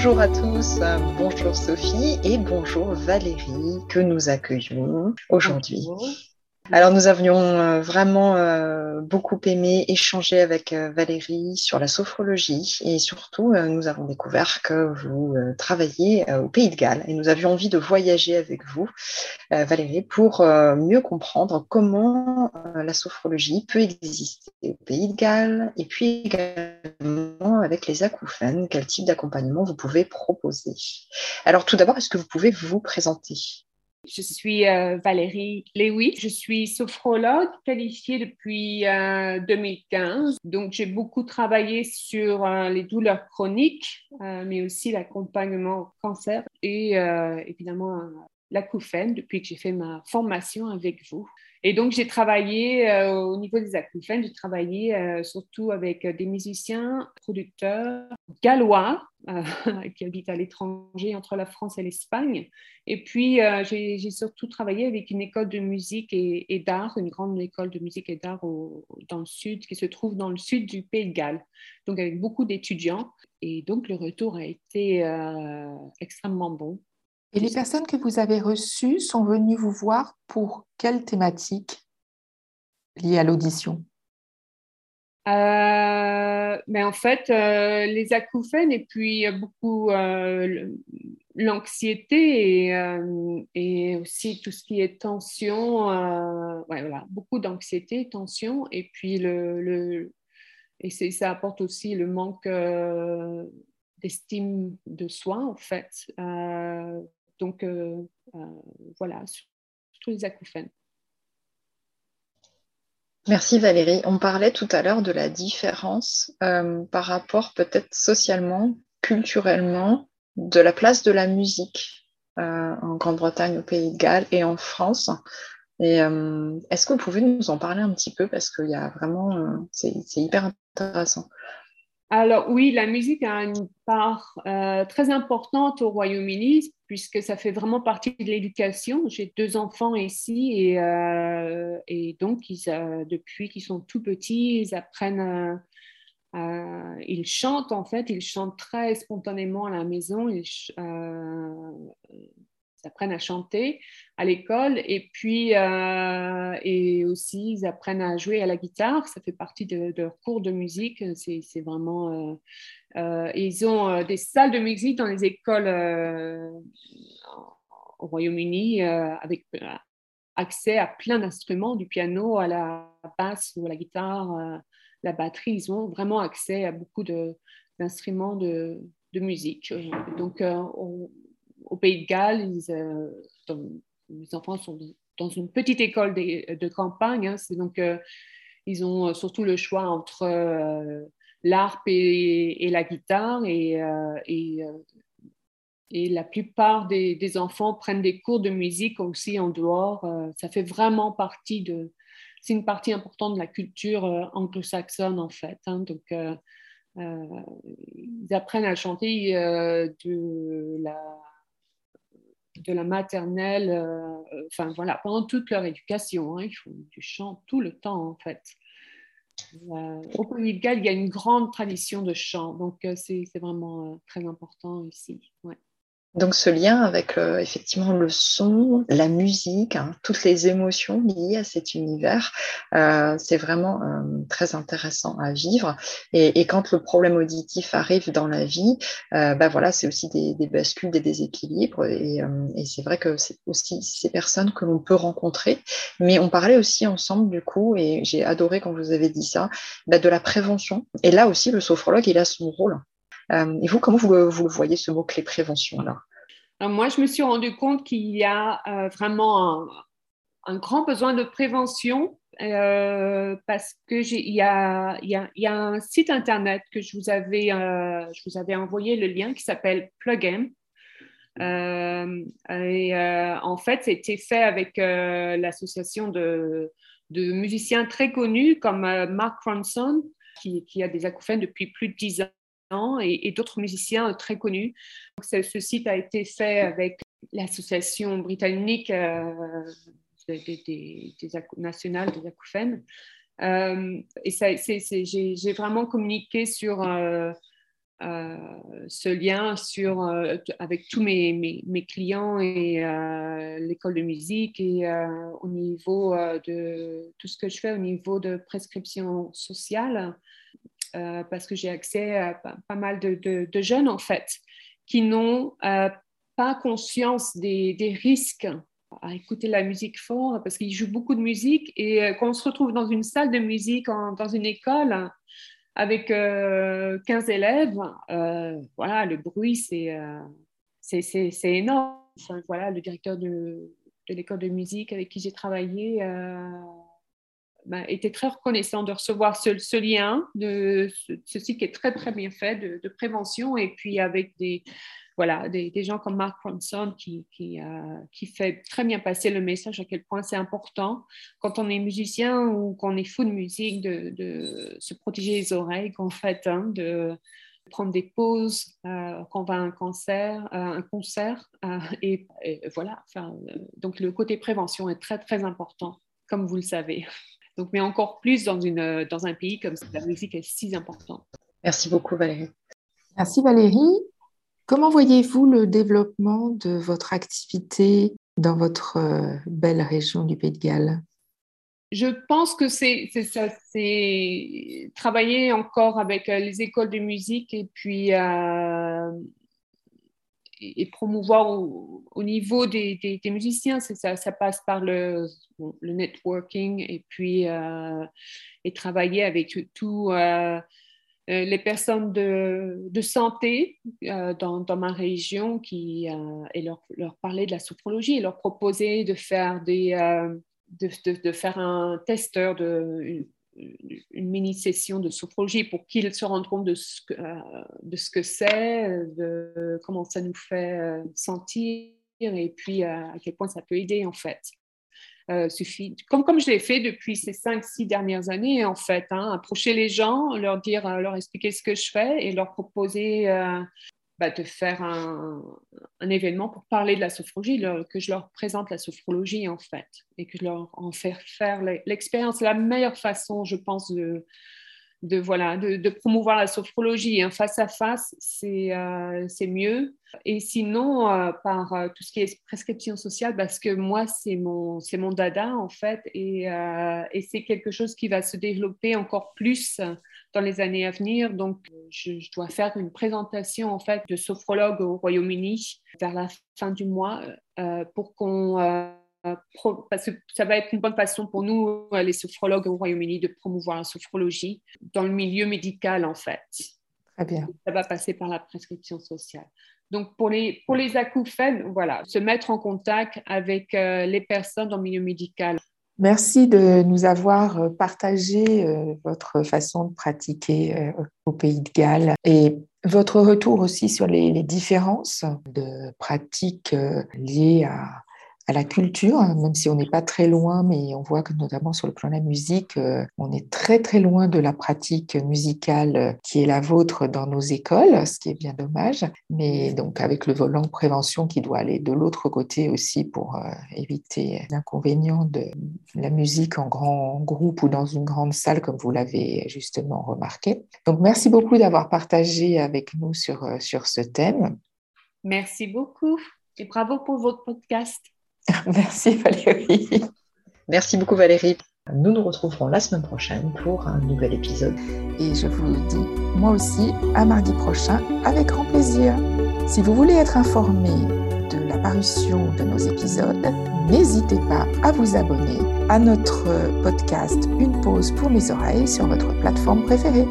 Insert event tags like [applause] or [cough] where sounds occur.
Bonjour à tous, bonjour Sophie et bonjour Valérie que nous accueillons aujourd'hui. Alors nous avions euh, vraiment euh, beaucoup aimé échanger avec euh, Valérie sur la sophrologie et surtout nous avons découvert que vous travaillez au Pays de Galles et nous avions envie de voyager avec vous, Valérie, pour mieux comprendre comment la sophrologie peut exister au Pays de Galles et puis également avec les acouphènes, quel type d'accompagnement vous pouvez proposer. Alors tout d'abord, est-ce que vous pouvez vous présenter? Je suis euh, Valérie Lewy. Je suis sophrologue qualifiée depuis 2015. Euh, Donc, j'ai beaucoup travaillé sur euh, les douleurs chroniques, mais aussi l'accompagnement au cancer et évidemment l'acouphène depuis que j'ai fait ma formation avec vous. Et donc, j'ai travaillé au niveau des acouphènes, j'ai travaillé surtout avec des musiciens, producteurs gallois euh, [laughs] qui habitent à l'étranger entre la France et l'Espagne. Et puis, euh, j'ai surtout travaillé avec une école de musique et, d'art, une grande école de musique et d'art dans le sud, qui se trouve dans le sud du Pays de Galles, donc avec beaucoup d'étudiants. Et donc, le retour a été euh, extrêmement bon. Et les personnes que vous avez reçues sont venues vous voir pour quelle thématique liée à l'audition? Euh, mais en fait, euh, les acouphènes et puis beaucoup euh, l'anxiété et, aussi tout ce qui est tension, voilà, beaucoup d'anxiété, tension, et puis le, le et ça apporte aussi le manque d'estime de soi en fait. Donc voilà, surtout les acouphènes. Merci Valérie. On parlait tout à l'heure de la différence euh, par rapport peut-être socialement, culturellement, de la place de la musique euh, en Grande-Bretagne, au Pays de Galles et en France. Euh, est-ce que vous pouvez nous en parler un petit peu? Parce qu'il y a vraiment, c'est hyper intéressant. Alors oui, la musique a une part euh, très importante au Royaume-Uni puisque ça fait vraiment partie de l'éducation. J'ai deux enfants ici et, euh, donc euh, depuis qu'ils sont tout petits, ils apprennent, ils chantent en fait, ils chantent très spontanément à la maison. Ils apprennent à chanter à l'école et puis euh, et aussi ils apprennent à jouer à la guitare. Ça fait partie de, leur cours de musique. C'est vraiment. Euh, euh, ils ont des salles de musique dans les écoles au Royaume-Uni avec accès à plein d'instruments, du piano à la basse ou à la guitare, la batterie. Ils ont vraiment accès à beaucoup d'instruments de, de, musique. Donc, on, au Pays de Galles, euh, les enfants sont dans une petite école de, campagne. Hein, donc, euh, ils ont surtout le choix entre euh, l'harpe et, la guitare. Et, la plupart des, enfants prennent des cours de musique aussi en dehors. ça fait vraiment partie de. C'est une partie importante de la culture anglo-saxonne, en fait. Hein, donc, ils apprennent à chanter de la de la maternelle, euh, enfin voilà, pendant toute leur éducation. Hein, ils font du chant tout le temps en fait. Euh, au Pays de Galles, il y a une grande tradition de chant, donc euh, c'est vraiment très important ici. Donc ce lien avec euh, effectivement le son, la musique, hein, toutes les émotions liées à cet univers, euh, c'est vraiment euh, très intéressant à vivre. Et, quand le problème auditif arrive dans la vie, bah voilà, c'est aussi des, bascules, des déséquilibres. Et, c'est vrai que c'est aussi ces personnes que l'on peut rencontrer. Mais on parlait aussi ensemble du coup, et j'ai adoré quand vous avez dit ça, bah, de la prévention. Et là aussi, le sophrologue, il a son rôle. Euh, et vous, comment vous le, voyez, ce mot-clé prévention là? Moi, je me suis rendu compte qu'il y a euh, vraiment un, grand besoin de prévention euh, parce que il y a, un site internet que je vous avais, je vous avais envoyé le lien qui s'appelle Plugin. et en fait, c'était fait avec l'association de, de, musiciens très connus comme Mark Ronson, qui, qui, a des acouphènes depuis plus de 10 et, d'autres musiciens très connus. ce, site a été fait avec l'association britannique euh, des, nationales des acouphènes. Euh, et j'ai vraiment communiqué sur, euh, ce lien sur, avec tous mes, mes, clients et l'école de musique et au niveau de tout ce que je fais au niveau de prescription sociale, parce que j'ai accès à pas, mal de, jeunes en fait qui n'ont pas conscience des, risques à écouter la musique fort parce qu'ils jouent beaucoup de musique et euh, quand on se retrouve dans une salle de musique, dans une école avec 15 euh, élèves, euh, voilà, le bruit, c'est c'est énorme. voilà, le directeur de l'école de musique avec qui j'ai travaillé bah, était très reconnaissant de recevoir ce, ce lien, de ceci qui est très, très bien fait, de, prévention et puis avec des voilà, des, gens comme Mark Ronson qui, euh, qui, fait très bien passer le message à quel point c'est important quand on est musicien ou qu'on est fou de musique de, se protéger les oreilles, qu'en fait, hein, de prendre des pauses euh, quand on va à un concert, euh, un concert et, voilà. donc le côté prévention est très très important, comme vous le savez. Donc, mais encore plus dans, une, dans un pays comme la musique est si importante. Merci beaucoup Valérie. Merci Valérie. Comment voyez-vous le développement de votre activité dans votre euh, belle région du Pays de Galles? Je pense que c'est ça, c'est travailler encore avec euh, les écoles de musique et puis euh, et promouvoir au, niveau des, musiciens. Ça, ça, passe par le, networking et puis et travailler avec tout euh, les personnes de, santé euh, dans, ma région qui, euh, et leur, leur, parler de la sophrologie et leur proposer de faire, des, de, faire un testeur, de, une, mini-session de sophrologie pour qu'ils se rendent compte de ce que, de ce que c'est, de comment ça nous fait sentir et puis à quel point ça peut aider en fait. Euh, suffit, comme, comme je l'ai fait depuis ces cinq, six dernières années, en fait, hein, approcher les gens, leur dire, euh, leur expliquer ce que je fais et leur proposer euh, bah, de faire un, événement pour parler de la sophrologie, que je leur présente la sophrologie, en fait, et que je leur en faire faire l'expérience. La meilleure façon, je pense, de, voilà, de, promouvoir la sophrologie. Hein. Face à face, c'est euh, mieux. Et sinon, euh, par euh, tout ce qui est prescription sociale, parce que moi, c'est mon, mon dada, en fait, et, et c'est quelque chose qui va se développer encore plus dans les années à venir. Donc, je, je dois faire une présentation, en fait, de sophrologue au Royaume-Uni vers la fin du mois pour qu'on parce que ça va être une bonne façon pour nous, les sophrologues au Royaume-Uni, de promouvoir la sophrologie dans le milieu médical, en fait. Très bien. Ça va passer par la prescription sociale. Donc, pour les, pour les acouphènes, voilà, se mettre en contact avec euh, les personnes dans le milieu médical. Merci de nous avoir euh, partagé euh, votre façon de pratiquer au Pays de Galles et votre retour aussi sur les différences de pratiques liées à, à la culture, hein, même si on n'est pas très loin, mais on voit que notamment sur le plan de la musique, euh, on est très très loin de la pratique musicale euh, qui est la vôtre dans nos écoles, ce qui est bien dommage. Mais donc avec le volant prévention qui doit aller de l'autre côté aussi pour euh, éviter l'inconvénient de la musique en grand groupe ou dans une grande salle, comme vous l'avez justement remarqué. Donc merci beaucoup d'avoir partagé avec nous sur, sur ce thème. Merci beaucoup et bravo pour votre podcast. [laughs] Merci Valérie. Merci beaucoup Valérie. Nous nous retrouverons la semaine prochaine pour un nouvel épisode. Et je vous le dis, moi aussi, à mardi prochain, avec grand plaisir. Si vous voulez être informé de la parution de nos épisodes, n'hésitez pas à vous abonner à notre podcast Une pause pour mes oreilles sur votre plateforme préférée.